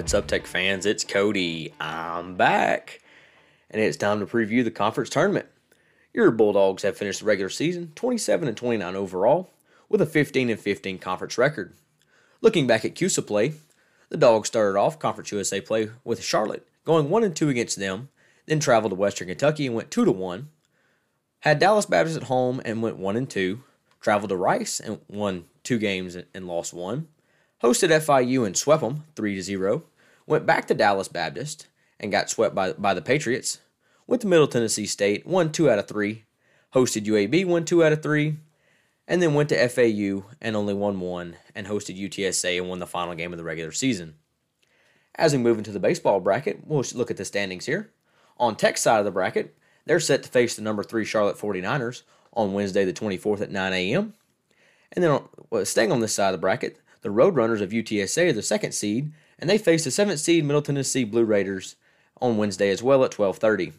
What's up, Tech fans? It's Cody. I'm back. And it's time to preview the conference tournament. Your Bulldogs have finished the regular season 27 and 29 overall with a 15 and 15 conference record. Looking back at CUSA play, the Dogs started off Conference USA play with Charlotte, going 1 and 2 against them, then traveled to Western Kentucky and went 2 to 1. Had Dallas Baptist at home and went 1 and 2, traveled to Rice and won 2 games and lost 1 hosted FIU and swept them 3 0, went back to Dallas Baptist and got swept by, by the Patriots, went to Middle Tennessee State, won 2 out of 3, hosted UAB, won 2 out of 3, and then went to FAU and only won 1 and hosted UTSA and won the final game of the regular season. As we move into the baseball bracket, we'll look at the standings here. On Tech side of the bracket, they're set to face the number 3 Charlotte 49ers on Wednesday the 24th at 9 a.m. And then well, staying on this side of the bracket, the Roadrunners of UTSA are the second seed, and they face the seventh seed Middle Tennessee Blue Raiders on Wednesday as well at 12:30.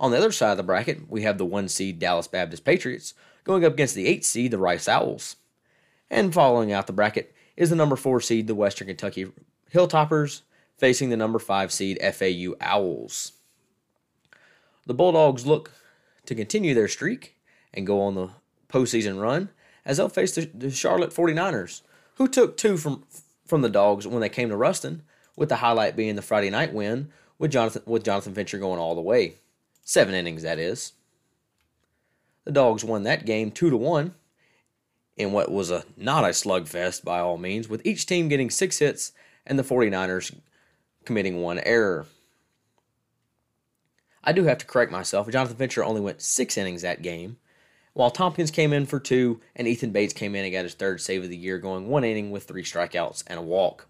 On the other side of the bracket, we have the one seed Dallas Baptist Patriots going up against the eight seed the Rice Owls. And following out the bracket is the number four seed the Western Kentucky Hilltoppers facing the number five seed FAU Owls. The Bulldogs look to continue their streak and go on the postseason run as they'll face the, the Charlotte 49ers, who took two from from the Dogs when they came to Ruston, with the highlight being the Friday night win with Jonathan with Jonathan Fincher going all the way, seven innings that is. The Dogs won that game two to one, in what was a not a slugfest by all means, with each team getting six hits and the 49ers committing one error. I do have to correct myself. Jonathan Fincher only went six innings that game, while Tompkins came in for two and Ethan Bates came in and got his third save of the year, going one inning with three strikeouts and a walk.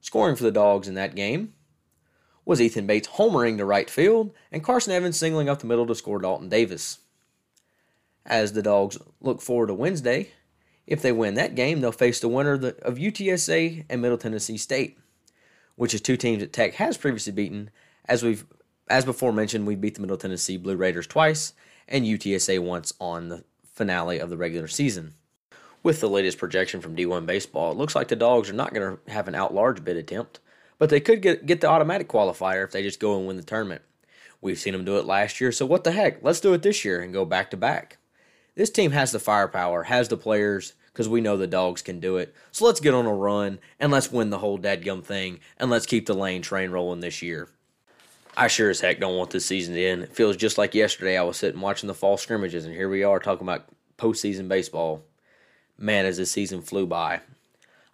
Scoring for the Dogs in that game was Ethan Bates homering to right field and Carson Evans singling up the middle to score Dalton Davis. As the Dogs look forward to Wednesday, if they win that game, they'll face the winner of UTSA and Middle Tennessee State, which is two teams that Tech has previously beaten. As we've as before mentioned, we beat the Middle Tennessee Blue Raiders twice and UTSA once on the finale of the regular season. With the latest projection from D1 Baseball, it looks like the Dogs are not going to have an at large bid attempt, but they could get, get the automatic qualifier if they just go and win the tournament. We've seen them do it last year, so what the heck? Let's do it this year and go back to back. This team has the firepower, has the players, because we know the Dogs can do it. So let's get on a run and let's win the whole dadgum thing and let's keep the lane train rolling this year. I sure as heck don't want this season to end. It feels just like yesterday I was sitting watching the fall scrimmages, and here we are talking about postseason baseball. Man, as this season flew by.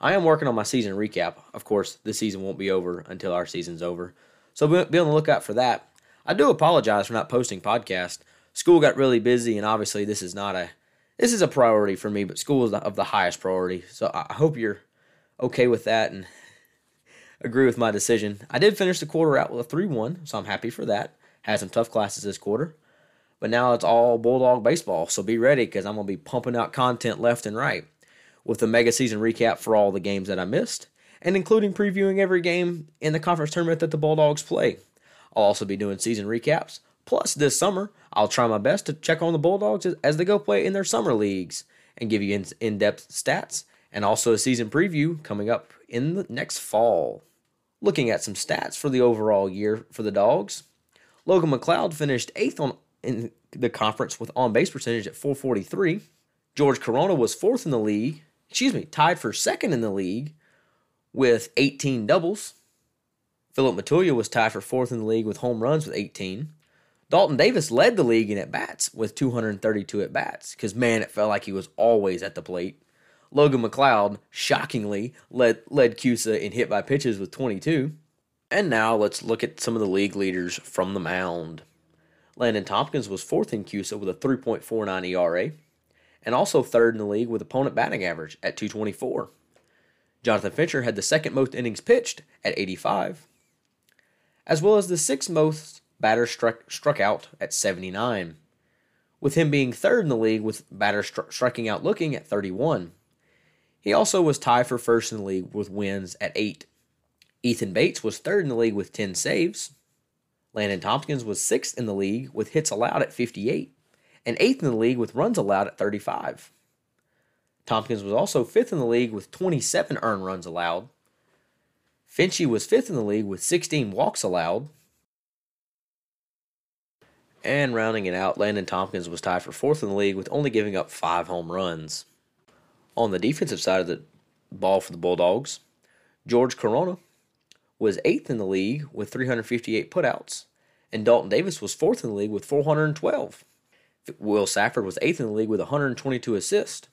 I am working on my season recap. Of course, the season won't be over until our season's over. So be on the lookout for that. I do apologize for not posting podcast. School got really busy, and obviously this is not a this is a priority for me, but school is of the highest priority. So I hope you're okay with that and agree with my decision. I did finish the quarter out with a 3 1, so I'm happy for that. Had some tough classes this quarter. But now it's all Bulldog baseball, so be ready because I'm going to be pumping out content left and right with a mega season recap for all the games that I missed and including previewing every game in the conference tournament that the Bulldogs play. I'll also be doing season recaps. Plus, this summer, I'll try my best to check on the Bulldogs as they go play in their summer leagues and give you in depth stats and also a season preview coming up in the next fall. Looking at some stats for the overall year for the Dogs, Logan McLeod finished eighth on in the conference with on base percentage at 443. George Corona was fourth in the league, excuse me, tied for second in the league with 18 doubles. Philip Matulia was tied for fourth in the league with home runs with 18. Dalton Davis led the league in at bats with 232 at bats because, man, it felt like he was always at the plate. Logan McLeod, shockingly, led, led CUSA in hit by pitches with 22. And now let's look at some of the league leaders from the mound. Landon Tompkins was fourth in CUSA with a 3.49 ERA, and also third in the league with opponent batting average at 224. Jonathan Fincher had the second most innings pitched at 85, as well as the sixth most batters struck, struck out at 79, with him being third in the league with batters stri- striking out looking at 31. He also was tied for first in the league with wins at eight. Ethan Bates was third in the league with 10 saves. Landon Tompkins was sixth in the league with hits allowed at 58, and eighth in the league with runs allowed at 35. Tompkins was also fifth in the league with 27 earned runs allowed. Finchy was fifth in the league with 16 walks allowed. And rounding it out, Landon Tompkins was tied for fourth in the league with only giving up five home runs. On the defensive side of the ball for the Bulldogs, George Corona was eighth in the league with 358 putouts, and Dalton Davis was fourth in the league with 412. Will Safford was eighth in the league with 122 assists,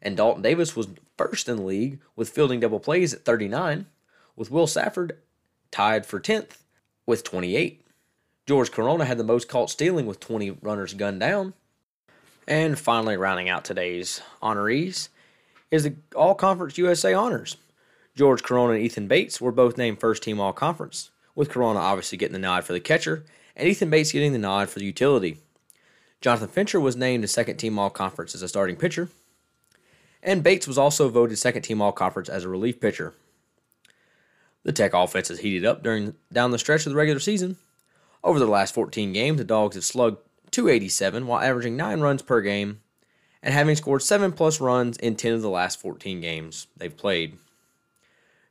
and Dalton Davis was first in the league with fielding double plays at 39, with Will Safford tied for 10th with 28. George Corona had the most caught stealing with 20 runners gunned down. And finally, rounding out today's honorees is the All Conference USA honors. George Corona and Ethan Bates were both named first team All Conference, with Corona obviously getting the nod for the catcher and Ethan Bates getting the nod for the utility. Jonathan Fincher was named the second team All Conference as a starting pitcher, and Bates was also voted second team All Conference as a relief pitcher. The Tech offense has heated up during down the stretch of the regular season, over the last 14 games, the Dogs have slugged 287 while averaging 9 runs per game and having scored 7 plus runs in 10 of the last 14 games they've played.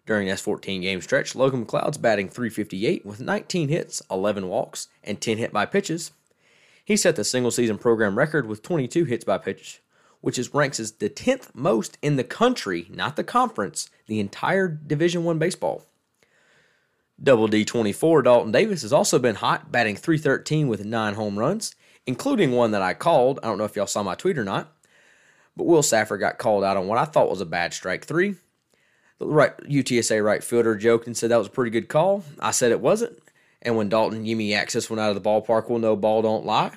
During this 14 game stretch, Logan McLeod's batting 358 with 19 hits, 11 walks, and 10 hit by pitches. He set the single season program record with 22 hits by pitch, which is ranks as the 10th most in the country, not the conference, the entire Division 1 baseball. Double D24 Dalton Davis has also been hot, batting 313 with nine home runs, including one that I called. I don't know if y'all saw my tweet or not, but Will Safford got called out on what I thought was a bad strike three. The right UTSA right fielder joked and said that was a pretty good call. I said it wasn't. And when Dalton Yimi access went out of the ballpark, we'll know ball don't lie.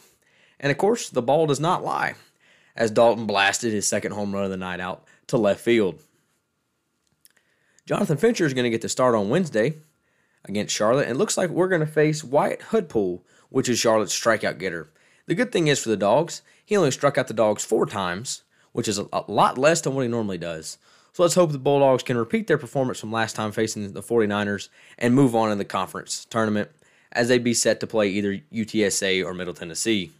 And of course, the ball does not lie, as Dalton blasted his second home run of the night out to left field. Jonathan Fincher is going to get the start on Wednesday against Charlotte. And it looks like we're going to face Wyatt Hudepohl, which is Charlotte's strikeout getter. The good thing is for the Dogs, he only struck out the Dogs four times, which is a, lot less than what he normally does. So let's hope the Bulldogs can repeat their performance from last time facing the 49ers and move on in the conference tournament as they'd be set to play either UTSA or Middle Tennessee.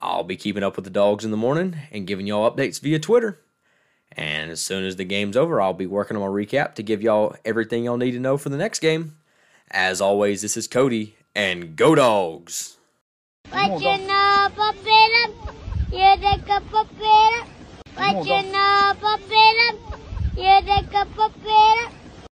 I'll be keeping up with the Dogs in the morning and giving y'all updates via Twitter. And as soon as the game's over, I'll be working on my recap to give y'all everything y'all need to know for the next game. As always, this is Cody, and go dogs! A bit yeah, the cup of